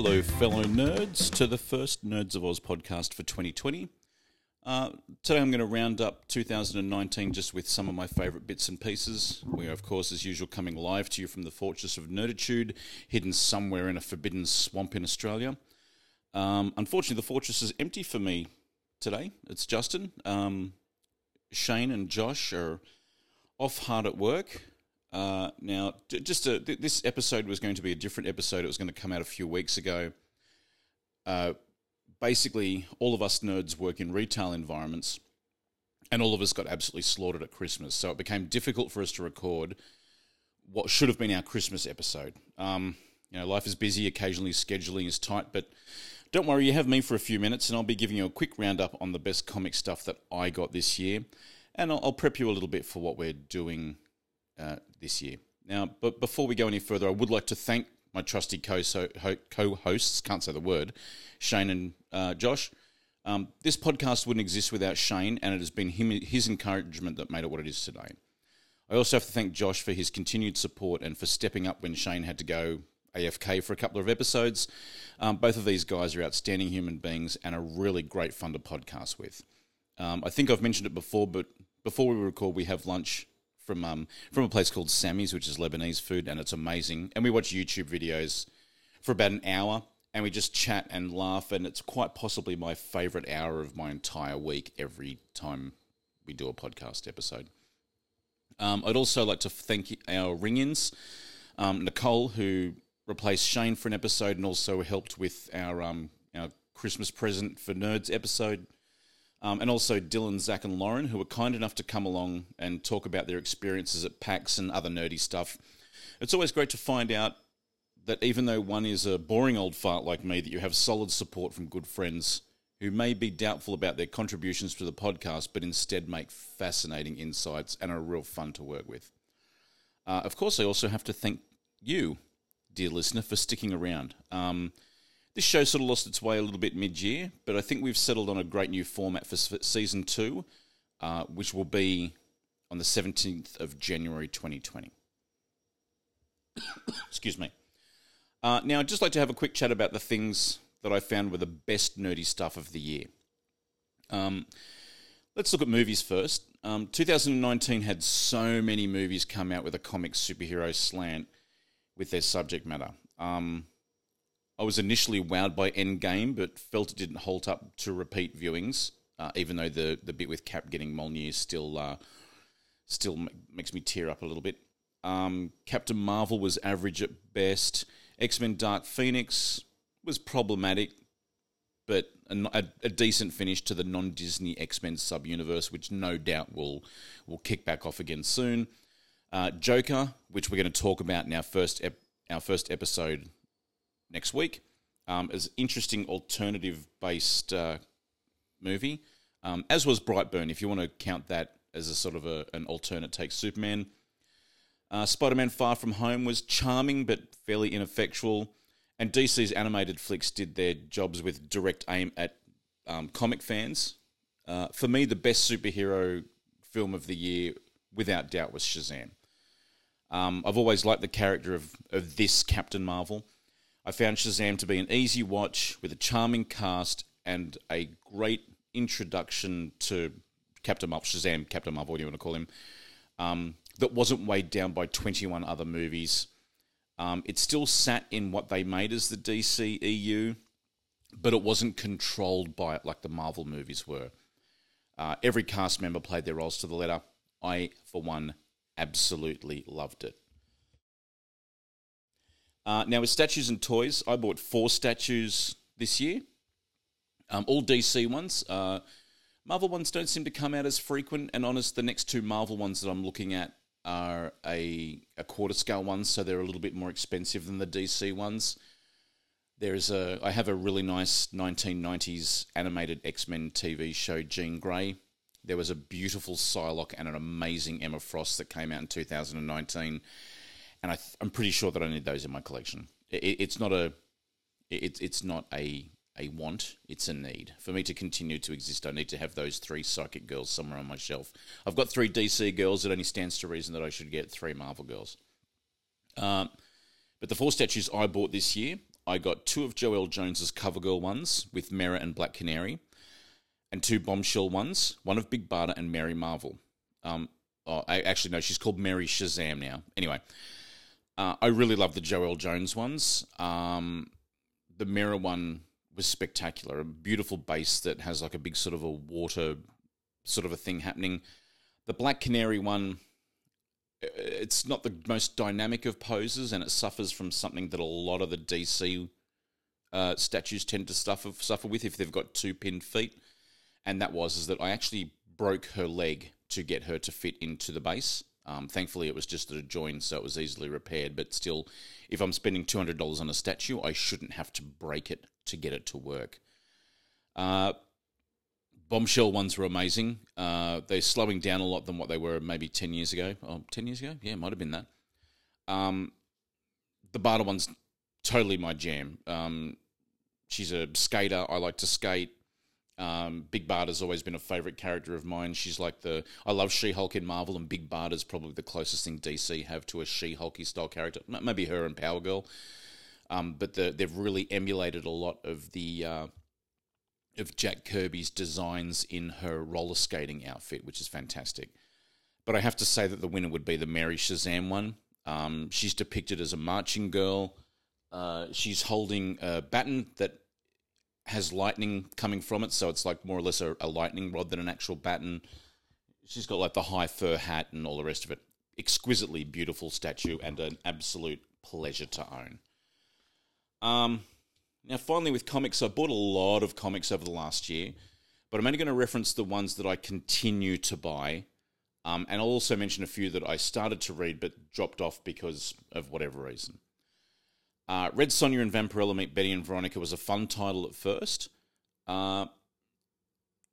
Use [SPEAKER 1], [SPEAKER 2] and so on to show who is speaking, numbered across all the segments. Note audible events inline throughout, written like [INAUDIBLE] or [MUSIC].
[SPEAKER 1] Hello, fellow nerds, to the first Nerds of Oz podcast for 2020. Uh, today I'm going to round up 2019 just with some of my favourite bits and pieces. We are, of course, as usual, coming live to you from the Fortress of Nerditude, hidden somewhere in a forbidden swamp in Australia. Um, unfortunately, the fortress is empty for me today. It's Justin. Um, Shane and Josh are off hard at work. Uh, now, just a, th- this episode was going to be a different episode. It was going to come out a few weeks ago. Uh, basically, all of us nerds work in retail environments, and all of us got absolutely slaughtered at Christmas. So it became difficult for us to record what should have been our Christmas episode. Um, you know, life is busy. Occasionally, scheduling is tight, but don't worry, you have me for a few minutes, and I'll be giving you a quick roundup on the best comic stuff that I got this year, and I'll, I'll prep you a little bit for what we're doing uh, this year. Now, but before we go any further, I would like to thank my trusty co-hosts, can't say the word, Shane and uh, Josh. Um, this podcast wouldn't exist without Shane, and it has been him, his encouragement that made it what it is today. I also have to thank Josh for his continued support and for stepping up when Shane had to go AFK for a couple of episodes. Um, both of these guys are outstanding human beings and are really great fun to podcast with. Um, I think I've mentioned it before, but before we record, we have lunch from um, from a place called Sammy's, which is Lebanese food, and it's amazing. And we watch YouTube videos for about an hour, and we just chat and laugh, and it's quite possibly my favorite hour of my entire week every time we do a podcast episode. Um, I'd also like to thank our ring-ins, um, Nicole, who replaced Shane for an episode, and also helped with our um, our Christmas present for nerds episode. Um, and also Dylan, Zach, and Lauren, who were kind enough to come along and talk about their experiences at PAX and other nerdy stuff. It's always great to find out that even though one is a boring old fart like me, that you have solid support from good friends who may be doubtful about their contributions to the podcast, but instead make fascinating insights and are real fun to work with. Uh, of course, I also have to thank you, dear listener, for sticking around. Um, this show sort of lost its way a little bit mid year, but I think we've settled on a great new format for season two, uh, which will be on the 17th of January 2020. [COUGHS] Excuse me. Uh, now, I'd just like to have a quick chat about the things that I found were the best nerdy stuff of the year. Um, let's look at movies first. Um, 2019 had so many movies come out with a comic superhero slant with their subject matter. Um, I was initially wowed by Endgame, but felt it didn't hold up to repeat viewings. Uh, even though the the bit with Cap getting Mjolnir still uh, still makes me tear up a little bit. Um, Captain Marvel was average at best. X Men Dark Phoenix was problematic, but a, a decent finish to the non Disney X Men sub universe, which no doubt will will kick back off again soon. Uh, Joker, which we're going to talk about in our first ep- our first episode next week um, as interesting alternative based uh, movie, um, as was Brightburn. If you want to count that as a sort of a, an alternate take, Superman. Uh, Spider Man Far From Home was charming but fairly ineffectual, and DC's animated flicks did their jobs with direct aim at um, comic fans. Uh, for me, the best superhero film of the year, without doubt, was Shazam. Um, I've always liked the character of, of this Captain Marvel. I found Shazam to be an easy watch with a charming cast and a great introduction to Captain Marvel, Shazam, Captain Marvel, what do you want to call him, um, that wasn't weighed down by 21 other movies. Um, it still sat in what they made as the DC EU, but it wasn't controlled by it like the Marvel movies were. Uh, every cast member played their roles to the letter. I, for one, absolutely loved it. Uh, now, with statues and toys, I bought four statues this year, um, all DC ones. Uh, Marvel ones don't seem to come out as frequent, and honest, the next two Marvel ones that I'm looking at are a, a quarter scale ones, so they're a little bit more expensive than the DC ones. There's a I have a really nice 1990s animated X-Men TV show, Jean Grey. There was a beautiful Psylocke and an amazing Emma Frost that came out in 2019 and I am pretty sure that I need those in my collection. It, it's not a it, it's not a a want; it's a need. For me to continue to exist, I need to have those three psychic girls somewhere on my shelf. I've got three DC girls. It only stands to reason that I should get three Marvel girls. Um, but the four statues I bought this year, I got two of Joelle Jones's cover girl ones with Mera and Black Canary, and two Bombshell ones, one of Big Barda and Mary Marvel. Um, oh, I actually no, she's called Mary Shazam now. Anyway, uh, I really love the Joelle Jones ones. Um, the Mera one was spectacular. A beautiful base that has like a big sort of a water sort of a thing happening. The Black Canary one, it's not the most dynamic of poses, and it suffers from something that a lot of the DC uh, statues tend to suffer suffer with if they've got two pinned feet. And that was is that I actually broke her leg to get her to fit into the base. Um, thankfully, it was just a joint, so it was easily repaired. But still, if I'm spending two hundred dollars on a statue, I shouldn't have to break it to get it to work. Uh, bombshell ones were amazing. Uh, they're slowing down a lot than what they were maybe ten years ago. Oh, 10 years ago, yeah, might have been that. Um, the Barda one's totally my jam. Um, she's a skater. I like to skate. Um, Big Barda's always been a favorite character of mine. She's like the I love She Hulk in Marvel, and Big Barda's probably the closest thing DC have to a She Hulky style character. Maybe her and Power Girl, um, but the, they've really emulated a lot of the uh, of Jack Kirby's designs in her roller skating outfit, which is fantastic. But I have to say that the winner would be the Mary Shazam one. Um, she's depicted as a marching girl. Uh, she's holding a baton that has lightning coming from it, so it's like more or less a, a, lightning rod than an actual baton. She's got like the high fur hat and all the rest of it. Exquisitely beautiful statue and an absolute pleasure to own. Um, now, finally, with comics, I bought a lot of comics over the last year, but I'm only going to reference the ones that I continue to buy. Um, and I'll also mention a few that I started to read but dropped off because of whatever reason. Uh, Red Sonja and Vampirella Meet Betty and Veronica was a fun title at first. Uh,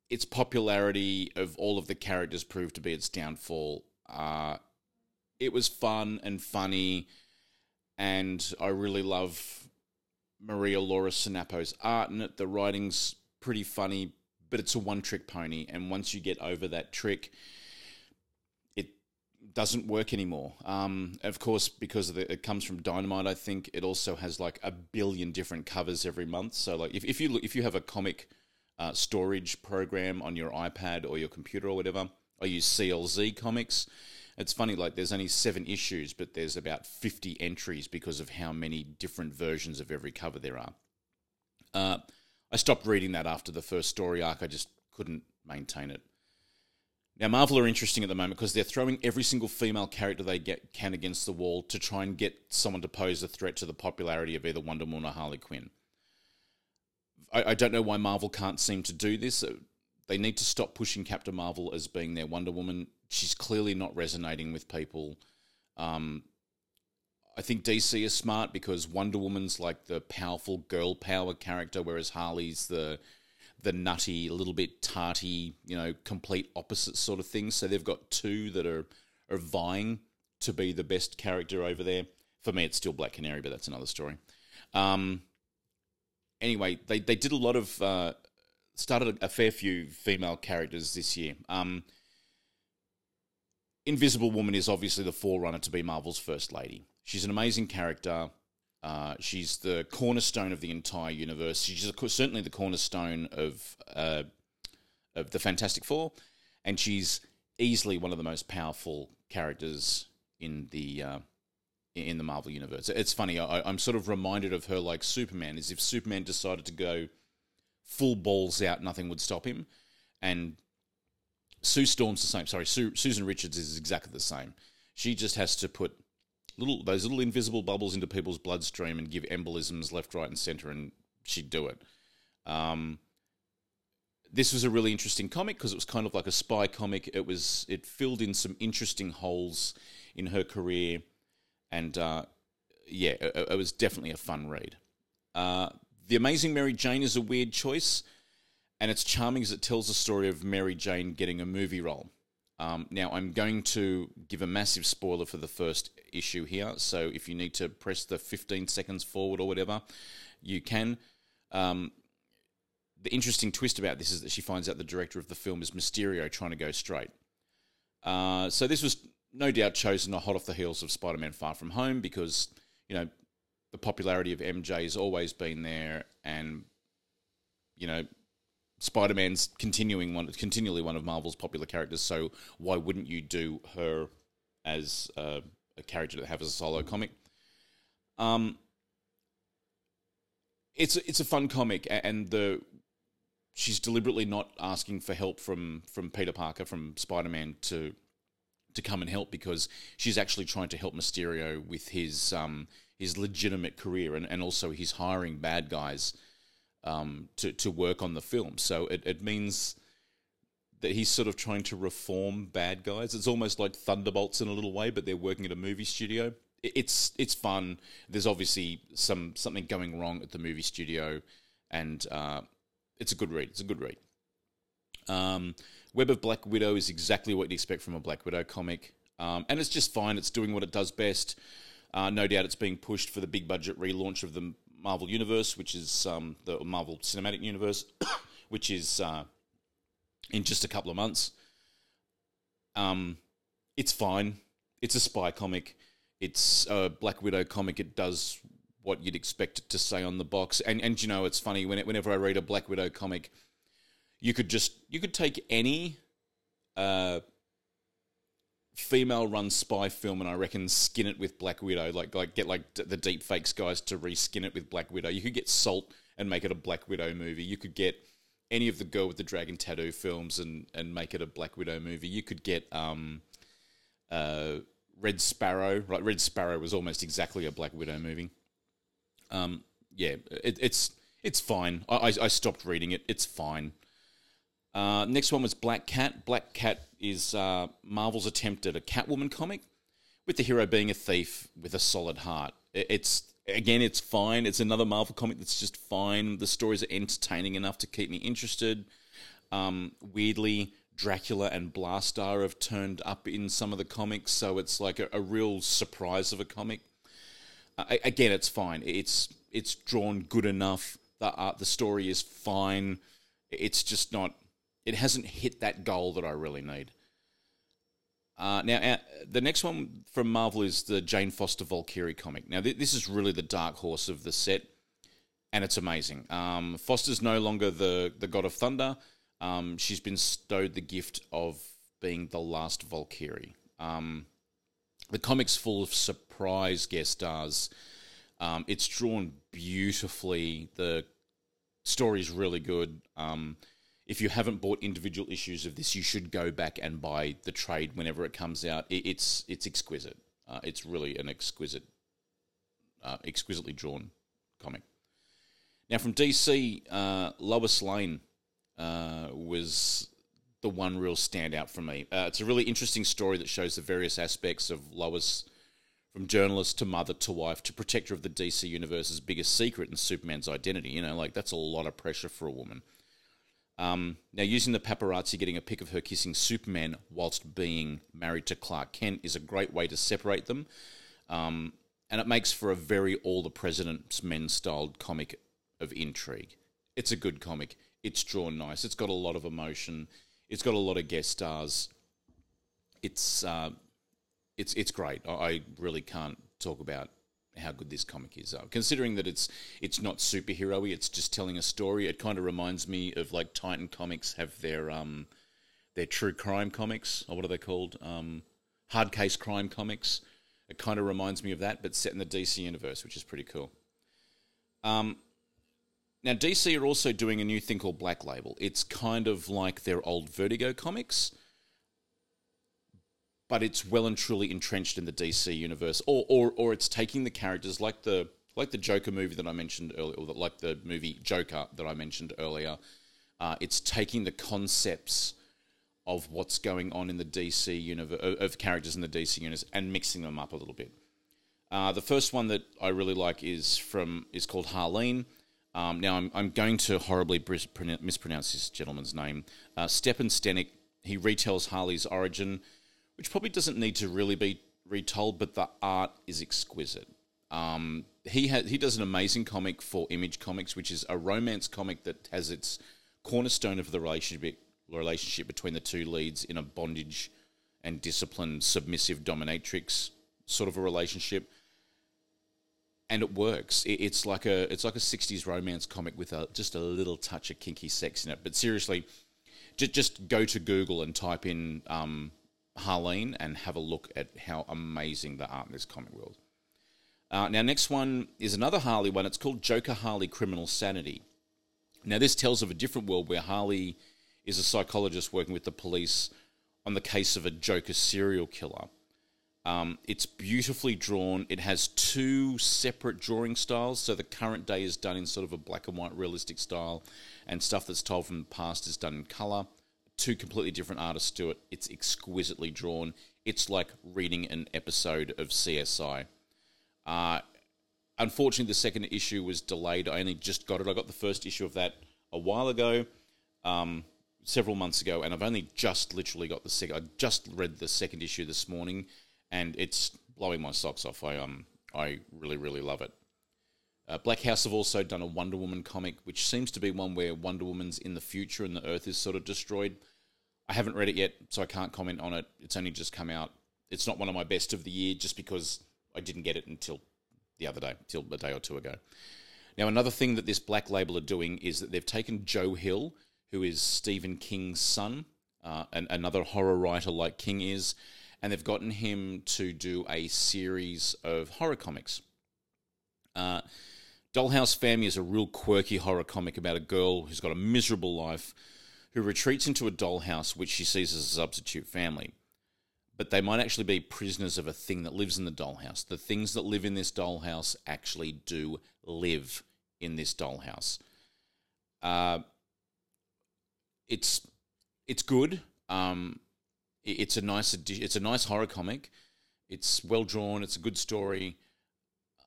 [SPEAKER 1] its popularity of all of the characters proved to be its downfall. Uh, it was fun and funny, and I really love Maria Laura Sanapo's art in it. The writing's pretty funny, but it's a one trick pony, and once you get over that trick, doesn't work anymore. Um, of course, because the, it comes from Dynamite, I think it also has like a billion different covers every month. So, like, if, if you if you have a comic uh, storage program on your iPad or your computer or whatever, I use CLZ Comics. It's funny, like, there's only seven issues, but there's about 50 entries because of how many different versions of every cover there are. Uh, I stopped reading that after the first story arc. I just couldn't maintain it. Now, Marvel are interesting at the moment because they're throwing every single female character they get can against the wall to try and get someone to pose a threat to the popularity of either Wonder Woman or Harley Quinn. I, I don't know why Marvel can't seem to do this. Uh, they need to stop pushing Captain Marvel as being their Wonder Woman. She's clearly not resonating with people. Um, I think DC is smart because Wonder Woman's like the powerful girl power character, whereas Harley's the the nutty, a little bit tarty, you know, complete opposite sort of thing. So they've got two that are are vying to be the best character over there. For me, it's still Black Canary, but that's another story. Um, anyway, they they did a lot of uh, started a, fair few female characters this year. Um, Invisible Woman is obviously the forerunner to be Marvel's first lady. She's an amazing character. Uh, she's the cornerstone of the entire universe. She's certainly the cornerstone of uh, of the Fantastic Four, and she's easily one of the most powerful characters in the uh, in the Marvel universe. It's funny. I, am sort of reminded of her like Superman. As if Superman decided to go full balls out, nothing would stop him, and Sue Storm's the same. Sorry, Sue, Susan Richards is exactly the same. She just has to put little those little invisible bubbles into people's bloodstream and give embolisms left, right, and center, and she'd do it. Um, this was a really interesting comic because it was kind of like a spy comic. It was it filled in some interesting holes in her career, and uh, yeah, it, it, was definitely a fun read. Uh, the Amazing Mary Jane is a weird choice, and it's charming as it tells the story of Mary Jane getting a movie role. Um, now, I'm going to give a massive spoiler for the first issue here, so if you need to press the 15 seconds forward or whatever, you can. Um, the interesting twist about this is that she finds out the director of the film is Mysterio trying to go straight. Uh, so this was no doubt chosen hot off the heels of Spider-Man: Far From Home because you know the popularity of MJ has always been there, and you know, Spider Man's continuing one, continually one of Marvel's popular characters. So why wouldn't you do her as uh, a character to have as a solo comic? Um, it's it's a fun comic, and the she's deliberately not asking for help from from Peter Parker from Spider Man to to come and help because she's actually trying to help Mysterio with his um, his legitimate career and, and also he's hiring bad guys um, to to work on the film. So it, it means that he's sort of trying to reform bad guys. It's almost like Thunderbolts in a little way, but they're working at a movie studio. It's it's fun. There's obviously some something going wrong at the movie studio, and uh, it's a good read. It's a good read. Um, Web of Black Widow is exactly what you'd expect from a Black Widow comic, um, and it's just fine. It's doing what it does best. Uh, no doubt, it's being pushed for the big budget relaunch of the Marvel Universe, which is um, the Marvel Cinematic Universe, [COUGHS] which is uh, in just a couple of months. Um, it's fine. It's a spy comic. It's a Black Widow comic. It does what you'd expect it to say on the box. And and you know, it's funny when it, whenever I read a Black Widow comic, you could just you could take any uh, female run spy film and I reckon skin it with Black Widow. Like like get like the deep fakes guys to reskin it with Black Widow. You could get Salt and make it a Black Widow movie. You could get any of the Girl with the Dragon Tattoo films and and make it a Black Widow movie. You could get um uh Red Sparrow. Right, Red Sparrow was almost exactly a Black Widow movie. Um, yeah, it, it's it's fine. I, I, I stopped reading it. It's fine. Uh, next one was Black Cat. Black Cat is uh, Marvel's attempt at a Catwoman comic, with the hero being a thief with a solid heart. It's again, it's fine. It's another Marvel comic that's just fine. The stories are entertaining enough to keep me interested. Um, weirdly, Dracula and Blastaar have turned up in some of the comics, so it's like a, a real surprise of a comic. Uh, again, it's fine. It's it's drawn good enough. The art, the story is fine. It's just not. It hasn't hit that goal that I really need. Uh, now, uh, the next one from Marvel is the Jane Foster Valkyrie comic. Now, th- this is really the dark horse of the set, and it's amazing. Um, Foster's no longer the the god of thunder. Um, she's been stowed the gift of being the last Valkyrie. Um, the comic's full of surprise guest stars. Um, it's drawn beautifully. The story's really good. Um, if you haven't bought individual issues of this, you should go back and buy the trade whenever it comes out. It, it's it's exquisite. Uh, it's really an exquisite, uh, exquisitely drawn comic. Now from DC, uh, Lois Lane uh, was the one real standout for me. Uh, it's a really interesting story that shows the various aspects of Lois, from journalist to mother to wife to protector of the DC universe's biggest secret and Superman's identity. You know, like that's a lot of pressure for a woman. Um, now, using the paparazzi getting a pic of her kissing Superman whilst being married to Clark Kent is a great way to separate them. Um, and it makes for a very All the President's Men styled comic of intrigue. It's a good comic. It's drawn nice. It's got a lot of emotion. It's got a lot of guest stars. It's uh, it's it's great. I really can't talk about how good this comic is. Uh, considering that it's it's not superhero-y, it's just telling a story. It kind of reminds me of like Titan Comics have their um their true crime comics, or what are they called? Um, hard case crime comics. It kind of reminds me of that, but set in the DC universe, which is pretty cool. Um, now, DC are also doing a new thing called Black Label. It's kind of like their old Vertigo comics, but it's well and truly entrenched in the DC universe, or or, or it's taking the characters like the like the Joker movie that I mentioned earlier, or like the movie Joker that I mentioned earlier. Uh, it's taking the concepts of what's going on in the DC universe of characters in the DC universe and mixing them up a little bit. Uh, the first one that I really like is from is called Harleen. Um, now, I'm, I'm going to horribly mispronounce this gentleman's name. Uh, Stenick, he retells Harley's origin, which probably doesn't need to really be retold, but the art is exquisite. Um, he has he does an amazing comic for Image Comics, which is a romance comic that has its cornerstone of the relationship relationship between the two leads in a bondage and disciplined submissive dominatrix sort of a relationship and it works. It, it's like a it's like a '60s romance comic with a just a little touch of kinky sex in it. But seriously, just just go to Google and type in um, Harleen and have a look at how amazing the art in this comic world. Uh, now, next one is another Harley one. It's called Joker Harley Criminal Sanity. Now, this tells of a different world where Harley is a psychologist working with the police on the case of a Joker serial killer. Um, it's beautifully drawn. It has two separate drawing styles. So the current day is done in sort of a black and white realistic style, and stuff that's told from the past is done in color. Two completely different artists do it. It's exquisitely drawn. It's like reading an episode of CSI. Uh, unfortunately, the second issue was delayed. I only just got it. I got the first issue of that a while ago, um, several months ago, and I've only just literally got the second. I just read the second issue this morning, and it's blowing my socks off. I um, I really, really love it. Uh, Black House have also done a Wonder Woman comic, which seems to be one where Wonder Woman's in the future and the Earth is sort of destroyed. I haven't read it yet, so I can't comment on it. It's only just come out. It's not one of my best of the year, just because I didn't get it until the other day, till a day or two ago. Now, another thing that this Black Label are doing is that they've taken Joe Hill, who is Stephen King's son, uh, and another horror writer like King is, and they've gotten him to do a series of horror comics. Uh, Dollhouse Family is a real quirky horror comic about a girl who's got a miserable life who retreats into a dollhouse which she sees as a substitute family but they might actually be prisoners of a thing that lives in the dollhouse. The things that live in this dollhouse actually do live in this dollhouse. Uh, it's it's good. Um, it's a nice it's a nice horror comic. It's well drawn. It's a good story.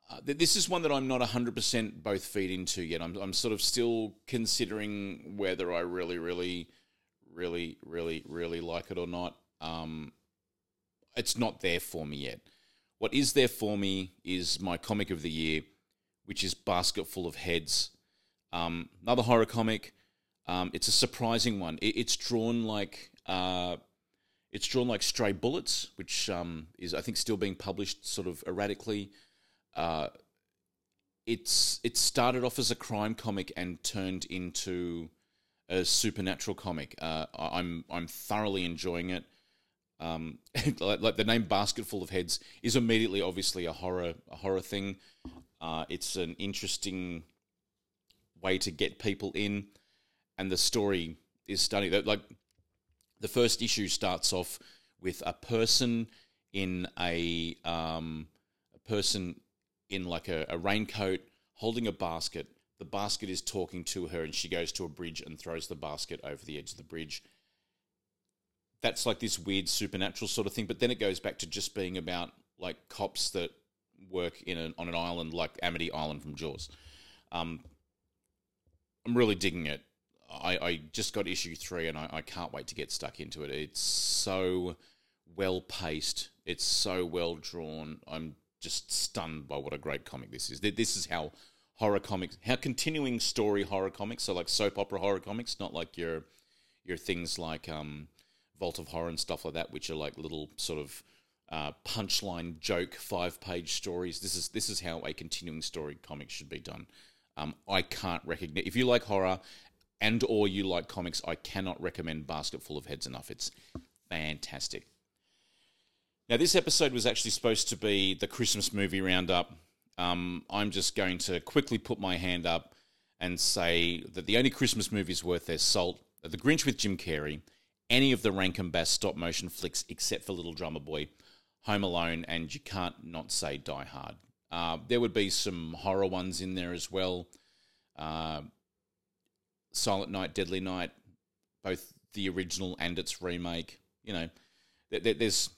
[SPEAKER 1] Uh, this is one that I'm not 100% both feet into yet. I'm, I'm sort of still considering whether I really, really, really, really, really like it or not. Um, it's not there for me yet. What is there for me is my comic of the year, which is Basket Full of Heads. Um, another horror comic. Um, it's a surprising one. It, it's drawn like uh, it's drawn like Stray Bullets, which um, is I think still being published sort of erratically. Uh, it's it started off as a crime comic and turned into a supernatural comic. Uh, I'm I'm thoroughly enjoying it. Um, [LAUGHS] like, like, the name "Basketful of Heads" is immediately, obviously, a horror a horror thing. Uh, it's an interesting way to get people in, and the story is stunning. Like the first issue starts off with a person in a um, a person in like a, a raincoat holding a basket. The basket is talking to her, and she goes to a bridge and throws the basket over the edge of the bridge that's like this weird supernatural sort of thing. But then it goes back to just being about like cops that work in an, on an island like Amity Island from Jaws. Um, I'm really digging it. I, I just got issue three and I, I can't wait to get stuck into it. It's so well paced. It's so well drawn. I'm just stunned by what a great comic this is. This is how horror comics, how continuing story horror comics, so like soap opera horror comics, not like your your things like um, Vault of Horror and stuff like that, which are like little sort of uh, punchline joke five page stories. This is this is how a continuing story comic should be done. Um, I can't recognize if you like horror and or you like comics, I cannot recommend Basket Full of Heads enough. It's fantastic. Now, this episode was actually supposed to be the Christmas movie roundup. Um, I'm just going to quickly put my hand up and say that the only Christmas movies worth their salt are The Grinch with Jim Carrey any of the Rankin Bass stop motion flicks except for Little Drummer Boy, Home Alone, and you can't not say Die Hard. Uh, there would be some horror ones in there as well. Uh, Silent Night, Deadly Night, both the original and its remake. You know, there's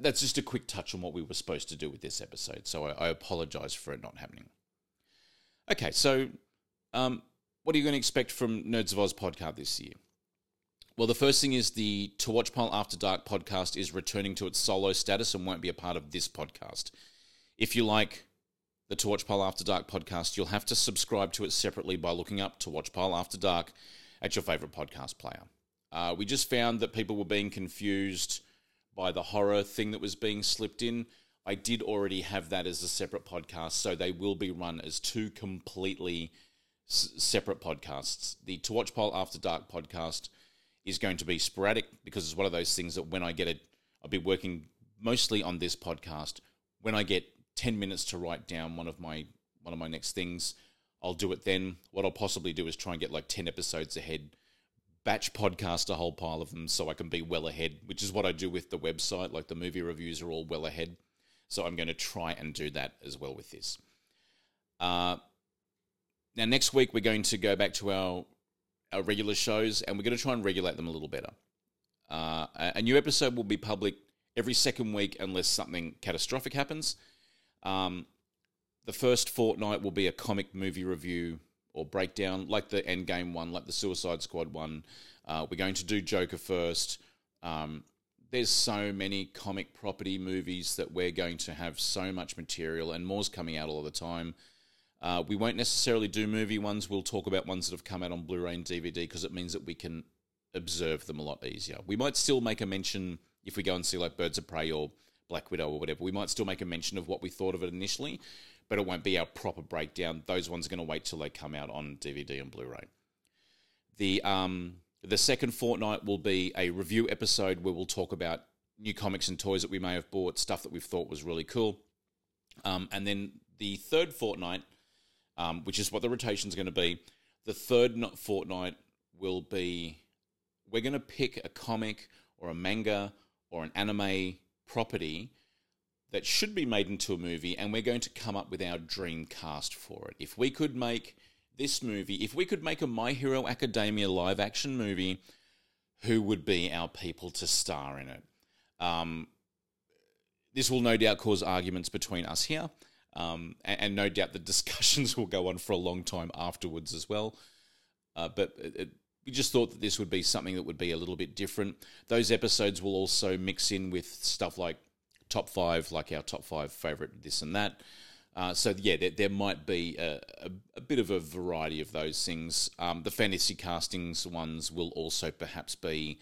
[SPEAKER 1] that's just a quick touch on what we were supposed to do with this episode. So I, I apologize for it not happening. Okay, so um, what are you going to expect from Nerds of Oz podcast this year? Well, the first thing is the To Watch Pile After Dark podcast is returning to its solo status and won't be a part of this podcast. If you like the To Watch Pile After Dark podcast, you'll have to subscribe to it separately by looking up To Watch Pile After Dark at your favorite podcast player. Uh, we just found that people were being confused by the horror thing that was being slipped in. I did already have that as a separate podcast, so they will be run as two completely s- separate podcasts. The To Watch Pile After Dark podcast is going to be sporadic because it's one of those things that when I get it, I'll be working mostly on this podcast. When I get ten minutes to write down one of my one of my next things, I'll do it then. What I'll possibly do is try and get like ten episodes ahead batch podcast a whole pile of them so I can be well ahead, which is what I do with the website. Like the movie reviews are all well ahead. So I'm going to try and do that as well with this. Uh, now, next week, we're going to go back to our, our regular shows and we're going to try and regulate them a little better. Uh, a new episode will be public every second week unless something catastrophic happens. Um, the first fortnight will be a comic movie review or breakdown, like the Endgame one, like the Suicide Squad one. Uh, we're going to do Joker first. Um, there's so many comic property movies that we're going to have so much material, and more's coming out all the time. Uh, we won't necessarily do movie ones. We'll talk about ones that have come out on Blu-ray and DVD because it means that we can observe them a lot easier. We might still make a mention if we go and see like Birds of Prey or Black Widow or whatever. We might still make a mention of what we thought of it initially, but it won't be our proper breakdown. Those ones are going to wait till they come out on DVD and Blu-ray. The um, the second fortnight will be a review episode where we'll talk about new comics and toys that we may have bought, stuff that we've thought was really cool. Um, and then the third fortnight, um, which is what the rotation is going to be, the third fortnight will be we're going to pick a comic or a manga or an anime property that should be made into a movie, and we're going to come up with our dream cast for it. If we could make this movie, if we could make a My Hero Academia live action movie, who would be our people to star in it? Um, this will no doubt cause arguments between us here, um, and, and, no doubt the [LAUGHS] discussions will go on for a long time afterwards as well. Uh, but it, it, we just thought that this would be something that would be a little bit different. Those episodes will also mix in with stuff like top five, like our top five favorite this and that. Uh, so yeah, there, there might be a, a, a, bit of a variety of those things. Um, the fantasy castings ones will also perhaps be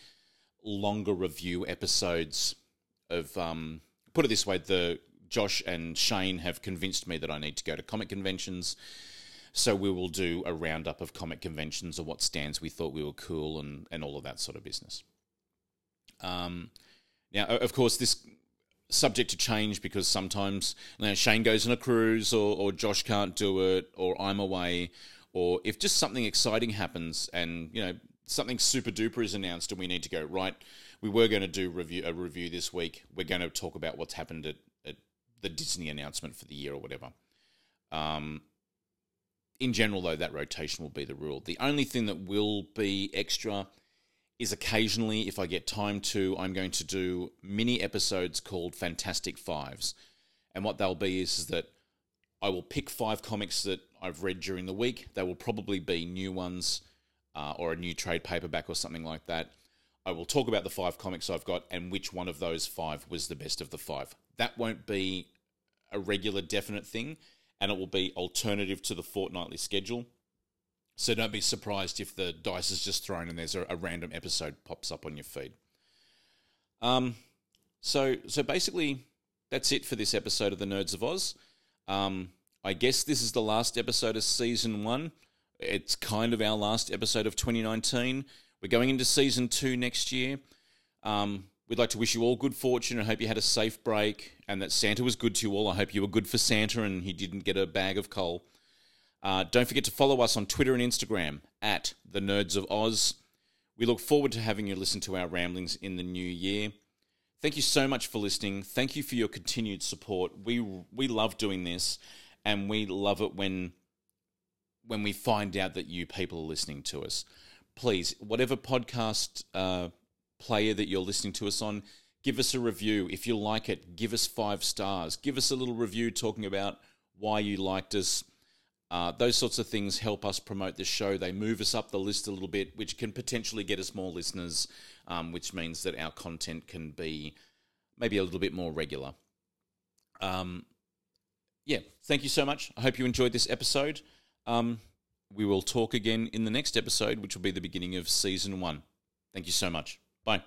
[SPEAKER 1] longer review episodes of. Um, put it this way: the Josh and Shane have convinced me that I need to go to comic conventions. So we will do a roundup of comic conventions or what stands we thought we were cool and, and all of that sort of business. Um, now, of course, this subject to change because sometimes you know, Shane goes on a cruise or, or Josh can't do it or I'm away or if just something exciting happens and you know something super duper is announced and we need to go right we were going to do review a review this week. We're going to talk about what's happened at, at the Disney announcement for the year or whatever. Um, in general though that rotation will be the rule. The only thing that will be extra is occasionally, if I get time to, I'm going to do mini episodes called Fantastic Fives. And what they'll be is, is that I will pick five comics that I've read during the week. They will probably be new ones uh, or a new trade paperback or something like that. I will talk about the five comics I've got and which one of those five was the best of the five. That won't be a regular, definite thing, and it will be alternative to the fortnightly schedule. So don't be surprised if the dice is just thrown and there's a, a random episode pops up on your feed. Um, so so basically that's it for this episode of the Nerds of Oz. Um, I guess this is the last episode of season one. It's kind of our last episode of 2019. We're going into season two next year. Um, we'd like to wish you all good fortune and hope you had a safe break and that Santa was good to you all. I hope you were good for Santa and he didn't get a bag of coal. Uh, don't forget to follow us on Twitter and Instagram at the Nerds of Oz. We look forward to having you listen to our ramblings in the new year. Thank you so much for listening. Thank you for your continued support. We we love doing this, and we love it when when we find out that you people are listening to us. Please, whatever podcast uh, player that you're listening to us on, give us a review. If you like it, give us five stars. Give us a little review talking about why you liked us uh, those sorts of things help us promote the show. They move us up the list a little bit, which can potentially get us more listeners, um, which means that our content can be maybe a little bit more regular. Um, yeah, thank you so much. I hope you enjoyed this episode. Um, we will talk again in the next episode, which will be the beginning of season one. Thank you so much. Bye.